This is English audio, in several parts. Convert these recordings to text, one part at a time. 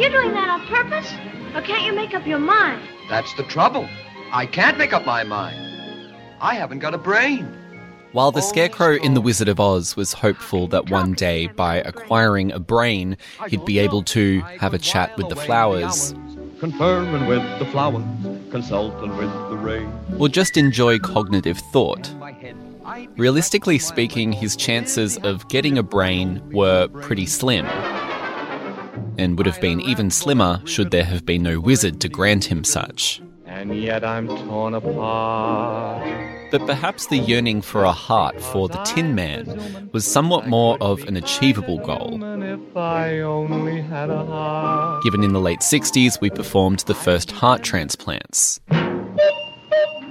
you doing that on purpose? Or can't you make up your mind? That's the trouble. I can't make up my mind. I haven't got a brain. While the Scarecrow in The Wizard of Oz was hopeful that one day, by acquiring a brain, he'd be able to have a chat with the flowers, Conferring with the flowers, consulting with the rain. or just enjoy cognitive thought. Realistically speaking, his chances of getting a brain were pretty slim. And would have been even slimmer should there have been no wizard to grant him such. And yet I'm torn apart. But perhaps the yearning for a heart for the Tin Man was somewhat more of an achievable goal. And if I only had a heart. Given in the late 60s, we performed the first heart transplants.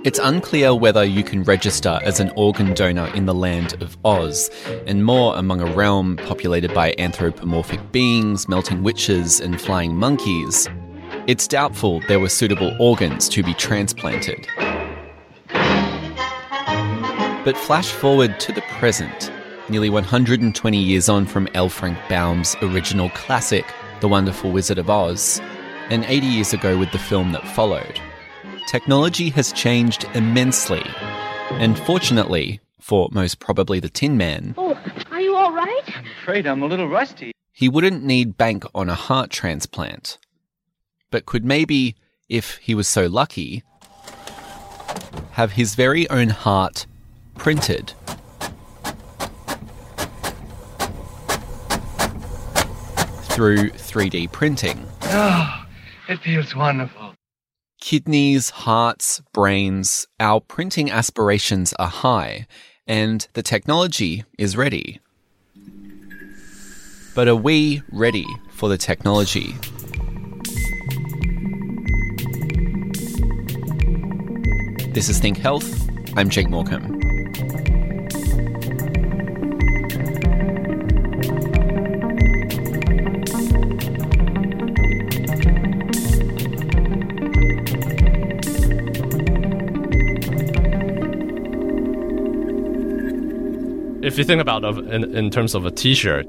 It's unclear whether you can register as an organ donor in the land of Oz, and more among a realm populated by anthropomorphic beings, melting witches, and flying monkeys. It's doubtful there were suitable organs to be transplanted. But flash forward to the present, nearly 120 years on from L. Frank Baum's original classic, The Wonderful Wizard of Oz, and 80 years ago with the film that followed. Technology has changed immensely, and fortunately, for most probably the Tin Man, Oh, are you all right? I'm Afraid I'm a little rusty. he wouldn't need bank on a heart transplant, but could maybe, if he was so lucky, have his very own heart printed. Through 3D printing. Oh, it feels wonderful. Kidneys, hearts, brains, our printing aspirations are high, and the technology is ready. But are we ready for the technology? This is Think Health. I'm Jake Morecambe. You think about of in, in terms of a t-shirt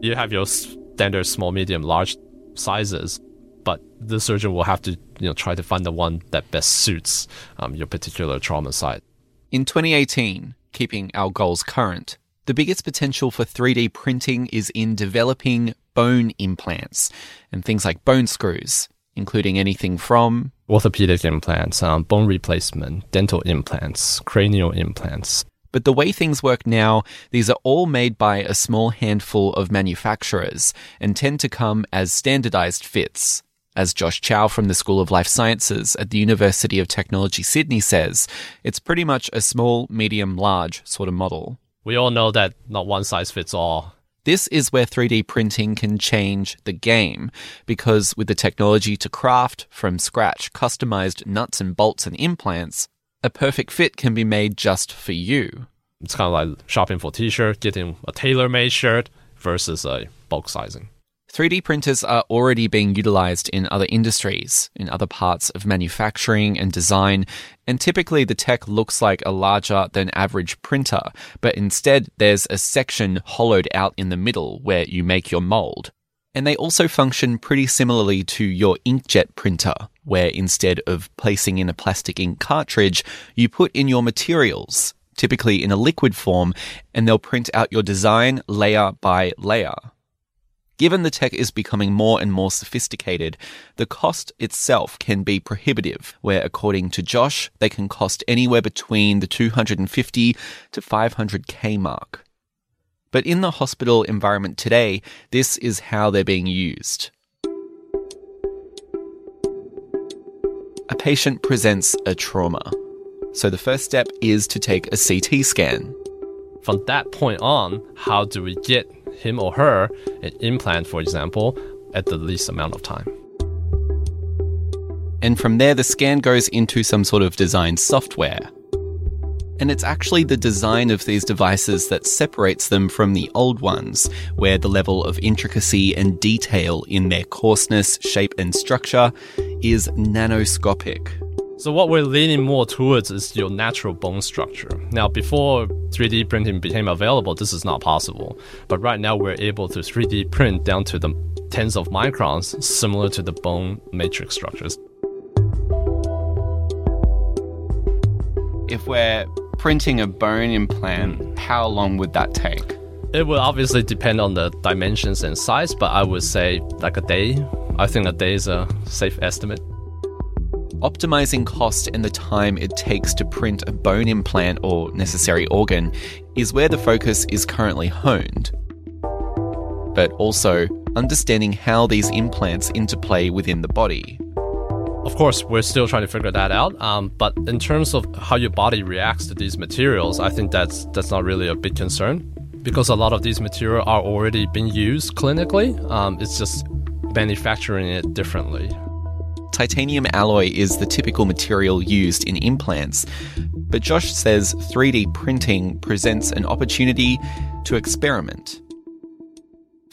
you have your standard small medium large sizes but the surgeon will have to you know try to find the one that best suits um, your particular trauma site. In 2018, keeping our goals current, the biggest potential for 3D printing is in developing bone implants and things like bone screws, including anything from orthopedic implants um, bone replacement dental implants cranial implants But the way things work now, these are all made by a small handful of manufacturers and tend to come as standardized fits. As Josh Chou from the School of Life Sciences at the University of Technology Sydney says, it's pretty much a small, medium, large sort of model. we all know that not one size fits all This is where 3D printing can change the game because with the technology to craft from scratch customized nuts and bolts and implants, a perfect fit can be made just for you. it's kind of like shopping for t-shirt getting a tailor-made shirt versus a bulk sizing 3D printers are already being utilized in other industries, in other parts of manufacturing and design, and typically the tech looks like a larger than average printer, but instead there's a section hollowed out in the middle where you make your mold. And they also function pretty similarly to your inkjet printer, where instead of placing in a plastic ink cartridge, you put in your materials, typically in a liquid form, and they'll print out your design layer by layer. Given the tech is becoming more and more sophisticated, the cost itself can be prohibitive, where according to Josh, they can cost anywhere between the 250 to 500k mark. But in the hospital environment today, this is how they're being used. A patient presents a trauma. So the first step is to take a CT scan. from that point on, how do we get him or her an implant, for example, at the least amount of time? And from there, the scan goes into some sort of design software. And it's actually the design of these devices that separates them from the old ones, where the level of intricacy and detail in their coarseness, shape, and structure is nanoscopic. So what we're leaning more towards is your natural bone structure. Now, before 3D printing became available, this is not possible. But right now, we're able to 3D print down to the tens of microns, similar to the bone matrix structures. If we're printing a bone implant, how long would that take? It will obviously depend on the dimensions and size, but I would say like a day. I think a day is a safe estimate. Optimizing cost and the time it takes to print a bone implant or necessary organ is where the focus is currently honed. But also, understanding how these implants interplay within the body. Of course, we're still trying to figure that out. Um, but in terms of how your body reacts to these materials, I think that's that's not really a big concern because a lot of these materials are already being used clinically. Um, it's just manufacturing it differently. Titanium alloy is the typical material used in implants, but Josh says 3D printing presents an opportunity to experiment.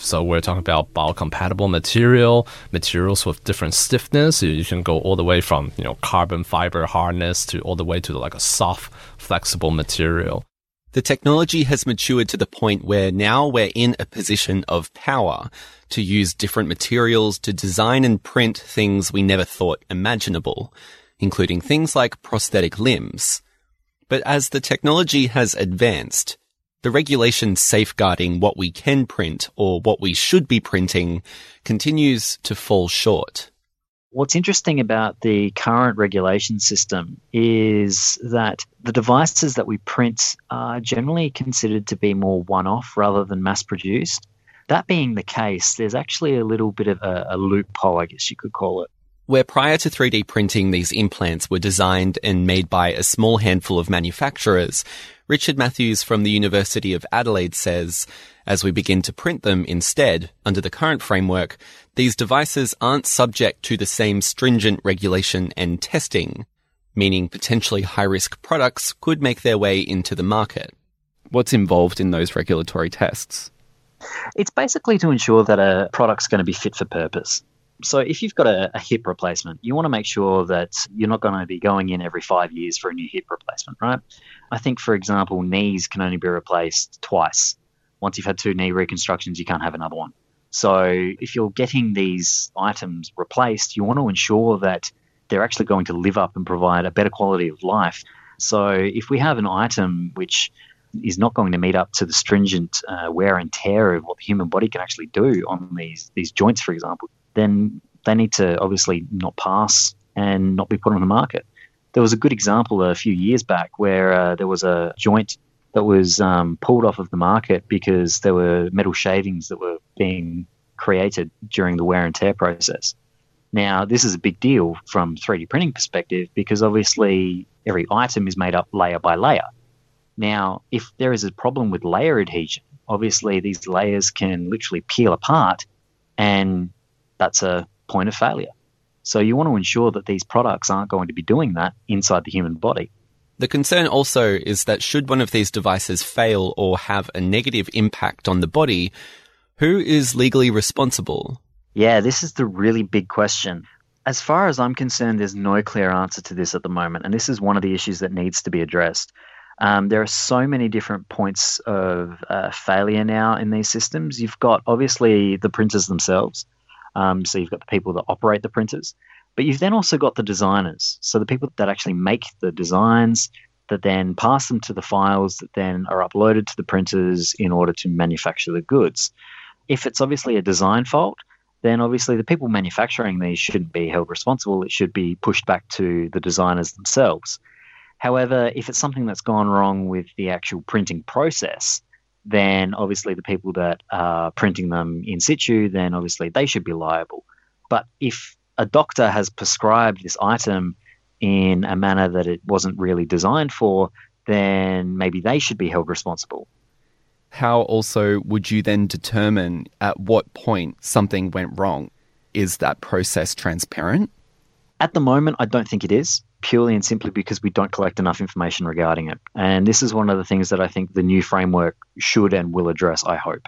So we're talking about biocompatible material, materials with different stiffness. You can go all the way from you know carbon fiber hardness to all the way to like a soft, flexible material. The technology has matured to the point where now we're in a position of power to use different materials to design and print things we never thought imaginable, including things like prosthetic limbs. But as the technology has advanced, the regulation safeguarding what we can print or what we should be printing continues to fall short. What's interesting about the current regulation system is that the devices that we print are generally considered to be more one off rather than mass produced. That being the case, there's actually a little bit of a, a loophole, I guess you could call it. Where prior to 3D printing, these implants were designed and made by a small handful of manufacturers, Richard Matthews from the University of Adelaide says, as we begin to print them instead, under the current framework, these devices aren't subject to the same stringent regulation and testing, meaning potentially high risk products could make their way into the market. What's involved in those regulatory tests? It's basically to ensure that a product's going to be fit for purpose. So if you've got a, a, hip replacement, you want to make sure that you're not going to be going in every five years for a new hip replacement, right? I think, for example, knees can only be replaced twice. Once you've had two knee reconstructions, you can't have another one. So if you're getting these items replaced, you want to ensure that they're actually going to live up and provide a better quality of life. So if we have an item which is not going to meet up to the stringent uh, wear and tear of what the human body can actually do on these these joints, for example, then they need to obviously not pass and not be put on the market. There was a good example a few years back where uh, there was a joint that was um, pulled off of the market because there were metal shavings that were being created during the wear and tear process. Now, this is a big deal from 3D printing perspective because obviously every item is made up layer by layer. Now, if there is a problem with layer adhesion, obviously these layers can literally peel apart and that's a point of failure. So you want to ensure that these products aren't going to be doing that inside the human body. The concern also is that should one of these devices fail or have a negative impact on the body, who is legally responsible? Yeah, this is the really big question. As far as I'm concerned, there's no clear answer to this at the moment, and this is one of the issues that needs to be addressed. Um, there are so many different points of uh, failure now in these systems. You've got obviously the printers themselves. Um, so you've got the people that operate the printers, but you've then also got the designers. So the people that actually make the designs, that then pass them to the files that then are uploaded to the printers in order to manufacture the goods. If it's obviously a design fault, then obviously the people manufacturing these shouldn't be held responsible. It should be pushed back to the designers themselves. However, if it's something that's gone wrong with the actual printing process, then obviously the people that are printing them in situ, then obviously they should be liable. But if a doctor has prescribed this item in a manner that it wasn't really designed for, then maybe they should be held responsible. How also would you then determine at what point something went wrong? Is that process transparent? At the moment, I don't think it is purely and simply because we don't collect enough information regarding it. And this is one of the things that I think the new framework should and will address, I hope.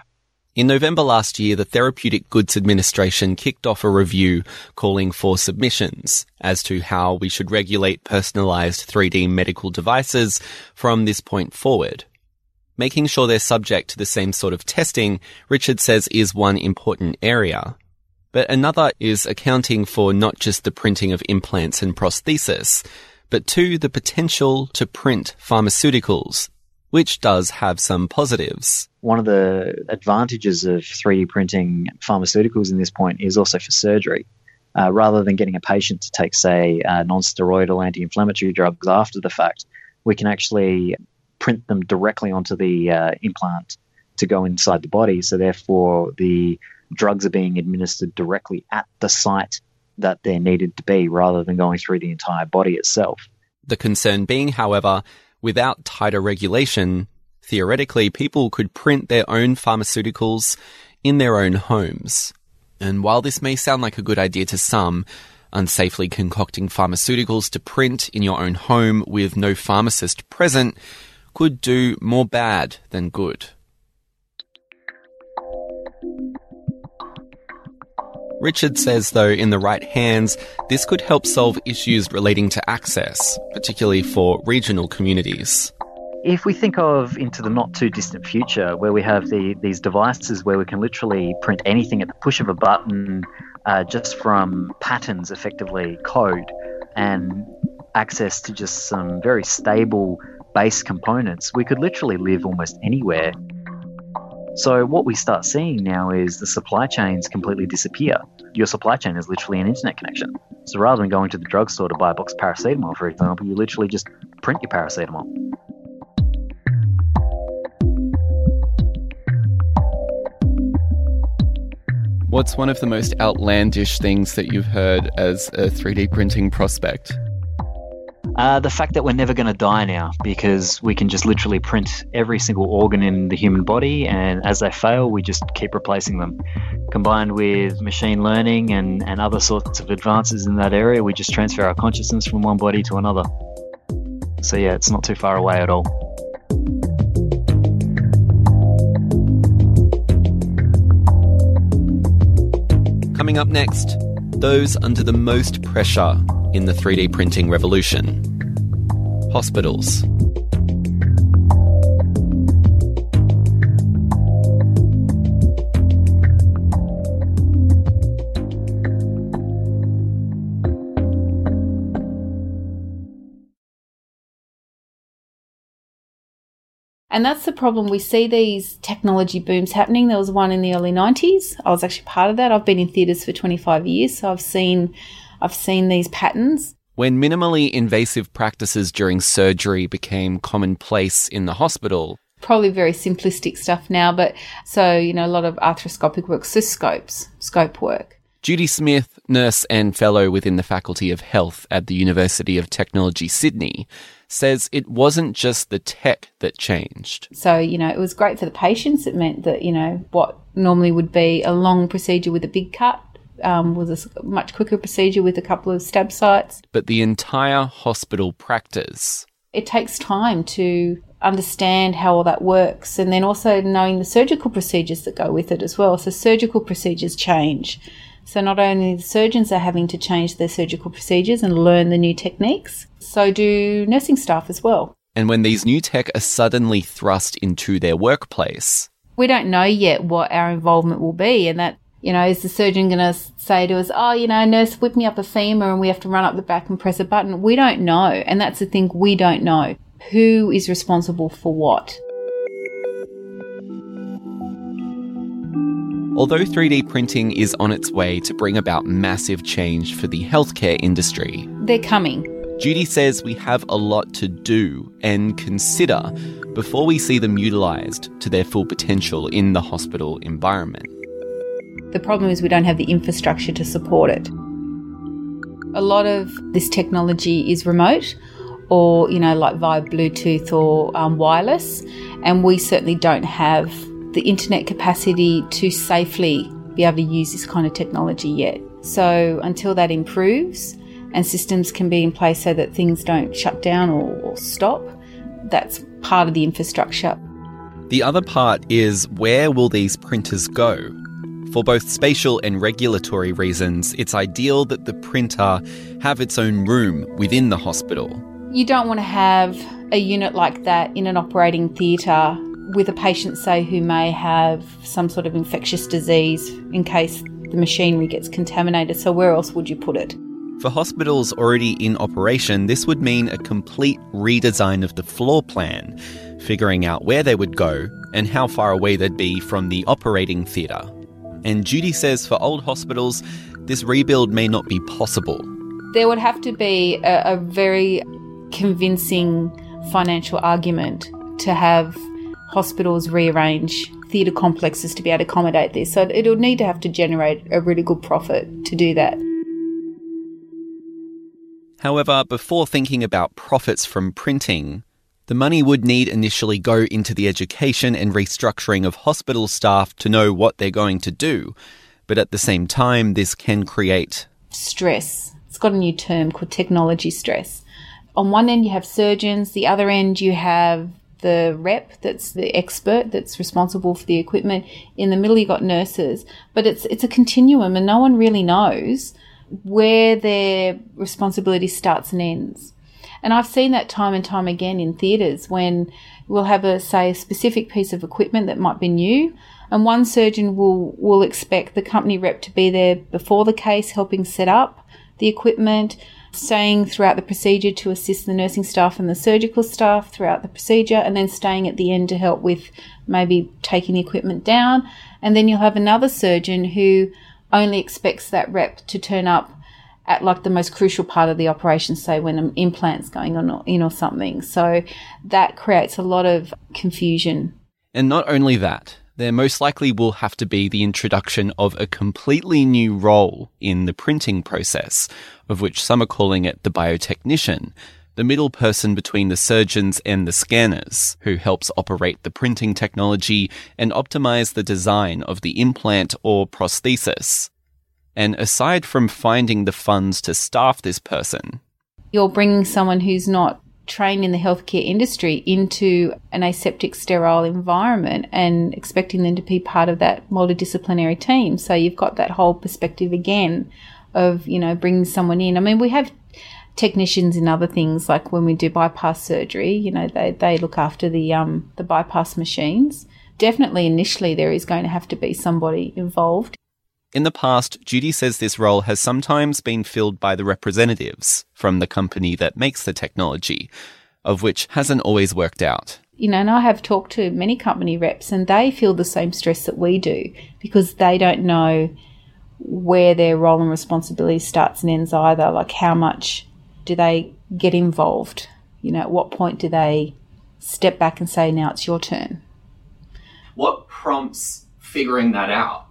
In November last year, the Therapeutic Goods Administration kicked off a review calling for submissions as to how we should regulate personalized 3D medical devices from this point forward. Making sure they're subject to the same sort of testing, Richard says is one important area. But another is accounting for not just the printing of implants and prosthesis, but two, the potential to print pharmaceuticals, which does have some positives one of the advantages of 3D printing pharmaceuticals in this point is also for surgery. Uh, rather than getting a patient to take, say, uh, non-steroidal anti-inflammatory drugs after the fact, we can actually print them directly onto the uh, implant to go inside the body. So therefore, the drugs are being administered directly at the site that they're needed to be, rather than going through the entire body itself. The concern being, however, without tighter regulation, Theoretically, people could print their own pharmaceuticals in their own homes. And while this may sound like a good idea to some, unsafely concocting pharmaceuticals to print in your own home with no pharmacist present could do more bad than good. Richard says, though, in the right hands, this could help solve issues relating to access, particularly for regional communities. If we think of into the not too distant future where we have the, these devices where we can literally print anything at the push of a button uh, just from patterns effectively code and access to just some very stable base components we could literally live almost anywhere so what we start seeing now is the supply chains completely disappear. Your supply chain is literally an internet connection. So rather than going to the drugstore to buy a box of paracetamol for example you literally just print your paracetamol. What's one of the most outlandish things that you've heard as a 3D printing prospect? Uh, the fact that we're never going to die now because we can just literally print every single organ in the human body, and as they fail, we just keep replacing them. Combined with machine learning and, and other sorts of advances in that area, we just transfer our consciousness from one body to another. So, yeah, it's not too far away at all. Coming up next, those under the most pressure in the 3D printing revolution hospitals. And that's the problem. We see these technology booms happening. There was one in the early 90s. I was actually part of that. I've been in theatres for 25 years, so I've seen I've seen these patterns. When minimally invasive practices during surgery became commonplace in the hospital, probably very simplistic stuff now, but so, you know, a lot of arthroscopic work, so scopes, scope work. Judy Smith, nurse and fellow within the Faculty of Health at the University of Technology, Sydney, says it wasn't just the tech that changed. So, you know, it was great for the patients. It meant that, you know, what normally would be a long procedure with a big cut um, was a much quicker procedure with a couple of stab sites. But the entire hospital practice. It takes time to understand how all that works and then also knowing the surgical procedures that go with it as well. So, surgical procedures change. So not only the surgeons are having to change their surgical procedures and learn the new techniques, so do nursing staff as well. And when these new tech are suddenly thrust into their workplace, we don't know yet what our involvement will be, and that you know, is the surgeon going to say to us, oh, you know, nurse, whip me up a femur and we have to run up the back and press a button? We don't know. And that's the thing, we don't know. Who is responsible for what? Although 3D printing is on its way to bring about massive change for the healthcare industry, they're coming. Judy says we have a lot to do and consider before we see them utilised to their full potential in the hospital environment. The problem is we don't have the infrastructure to support it. A lot of this technology is remote or, you know, like via Bluetooth or um, wireless, and we certainly don't have the internet capacity to safely be able to use this kind of technology yet. So until that improves and systems can be in place so that things don't shut down or, or stop, that's part of the infrastructure. The other part is where will these printers go? For both spatial and regulatory reasons, it's ideal that the printer have its own room within the hospital. You don't want to have a unit like that in an operating theatre with a patient, say, who may have some sort of infectious disease in case the machinery gets contaminated. So, where else would you put it? For hospitals already in operation, this would mean a complete redesign of the floor plan, figuring out where they would go and how far away they'd be from the operating theatre. And Judy says for old hospitals, this rebuild may not be possible. There would have to be a, a very convincing financial argument to have hospitals rearrange theatre complexes to be able to accommodate this. So it would need to have to generate a really good profit to do that. However, before thinking about profits from printing, the money would need initially go into the education and restructuring of hospital staff to know what they're going to do. But at the same time, this can create stress. It's got a new term called technology stress. On one end, you have surgeons, the other end, you have the rep that's the expert that's responsible for the equipment. In the middle, you got nurses, but it's it's a continuum, and no one really knows where their responsibility starts and ends. And I've seen that time and time again in theatres when we'll have a say a specific piece of equipment that might be new, and one surgeon will will expect the company rep to be there before the case, helping set up the equipment staying throughout the procedure to assist the nursing staff and the surgical staff throughout the procedure, and then staying at the end to help with maybe taking the equipment down. And then you'll have another surgeon who only expects that rep to turn up at like the most crucial part of the operation, say when an implant's going on or, in or something. So that creates a lot of confusion. And not only that, there most likely will have to be the introduction of a completely new role in the printing process, of which some are calling it the biotechnician, the middle person between the surgeons and the scanners, who helps operate the printing technology and optimize the design of the implant or prosthesis. And aside from finding the funds to staff this person, you're bringing someone who's not trained in the healthcare industry into an aseptic, sterile environment and expecting them to be part of that multidisciplinary team. So you've got that whole perspective again of, you know, bringing someone in. I mean, we have technicians in other things like when we do bypass surgery, you know, they, they look after the um, the bypass machines. Definitely initially there is going to have to be somebody involved. In the past, Judy says this role has sometimes been filled by the representatives from the company that makes the technology, of which hasn't always worked out. You know, and I have talked to many company reps and they feel the same stress that we do because they don't know where their role and responsibility starts and ends either. Like, how much do they get involved? You know, at what point do they step back and say, now it's your turn? What prompts figuring that out?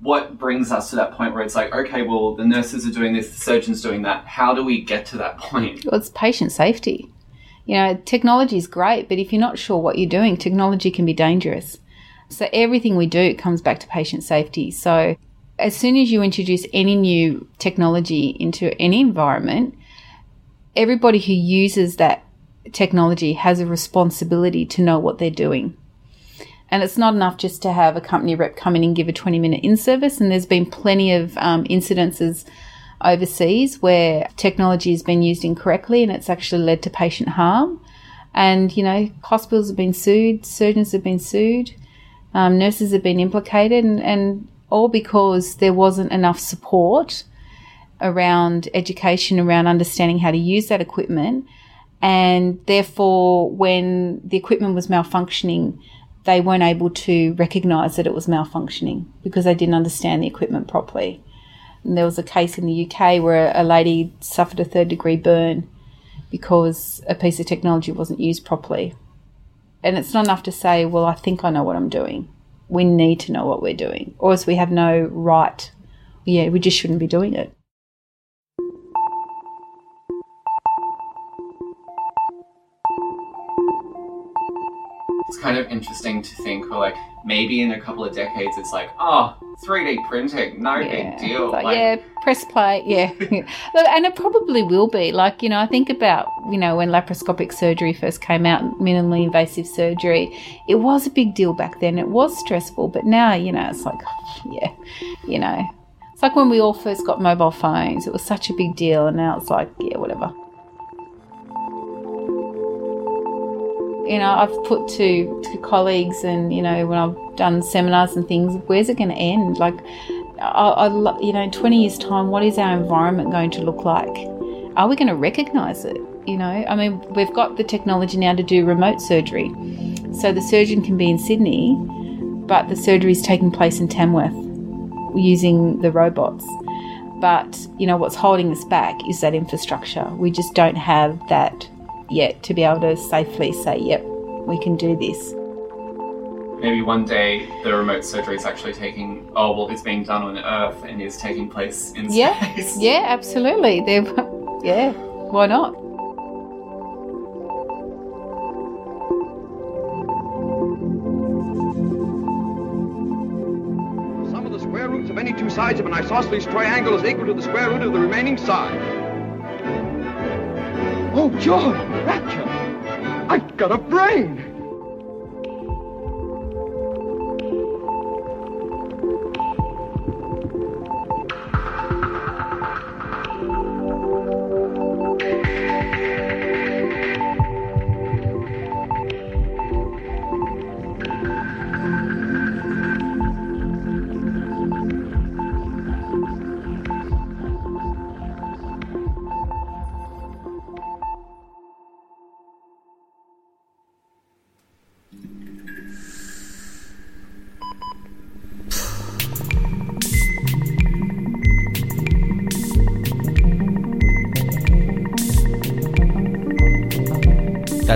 What brings us to that point where it's like, okay, well, the nurses are doing this, the surgeon's doing that. How do we get to that point? Well, it's patient safety. You know, technology is great, but if you're not sure what you're doing, technology can be dangerous. So everything we do comes back to patient safety. So as soon as you introduce any new technology into any environment, everybody who uses that technology has a responsibility to know what they're doing. And it's not enough just to have a company rep come in and give a 20 minute in service. And there's been plenty of um, incidences overseas where technology has been used incorrectly and it's actually led to patient harm. And, you know, hospitals have been sued, surgeons have been sued, um, nurses have been implicated, and, and all because there wasn't enough support around education, around understanding how to use that equipment. And therefore, when the equipment was malfunctioning, they weren't able to recognise that it was malfunctioning because they didn't understand the equipment properly. And there was a case in the UK where a lady suffered a third degree burn because a piece of technology wasn't used properly. And it's not enough to say, well, I think I know what I'm doing. We need to know what we're doing, or else we have no right. Yeah, we just shouldn't be doing it. Kind of interesting to think, or like maybe in a couple of decades, it's like, oh, 3D printing, no Yeah. big deal. Like, Like, yeah, press play. Yeah. And it probably will be. Like, you know, I think about, you know, when laparoscopic surgery first came out, minimally invasive surgery, it was a big deal back then. It was stressful. But now, you know, it's like, yeah, you know. It's like when we all first got mobile phones, it was such a big deal. And now it's like, yeah, whatever. You know, I've put to, to colleagues and, you know, when I've done seminars and things, where's it going to end? Like, I, I, you know, in 20 years' time, what is our environment going to look like? Are we going to recognize it? You know, I mean, we've got the technology now to do remote surgery. So the surgeon can be in Sydney, but the surgery is taking place in Tamworth using the robots. But, you know, what's holding us back is that infrastructure. We just don't have that yet to be able to safely say, yep, we can do this. Maybe one day the remote surgery is actually taking, oh, well, it's being done on Earth and is taking place in Yeah, space. yeah, absolutely. They're, yeah, why not? The sum of the square roots of any two sides of an isosceles triangle is equal to the square root of the remaining side. Oh, joy! I've got a brain!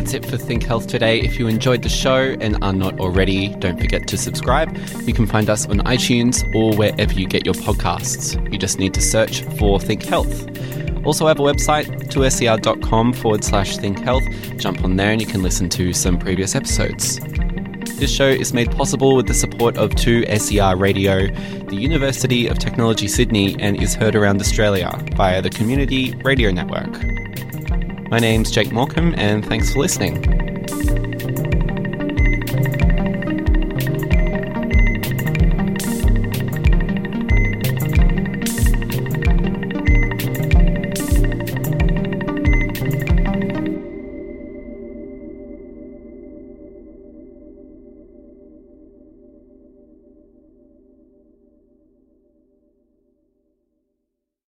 That's it for Think Health today. If you enjoyed the show and are not already, don't forget to subscribe. You can find us on iTunes or wherever you get your podcasts. You just need to search for Think Health. Also, have a website, 2ser.com forward slash think health. Jump on there and you can listen to some previous episodes. This show is made possible with the support of 2SER Radio, the University of Technology Sydney, and is heard around Australia via the Community Radio Network. My name's Jake Morecambe, and thanks for listening.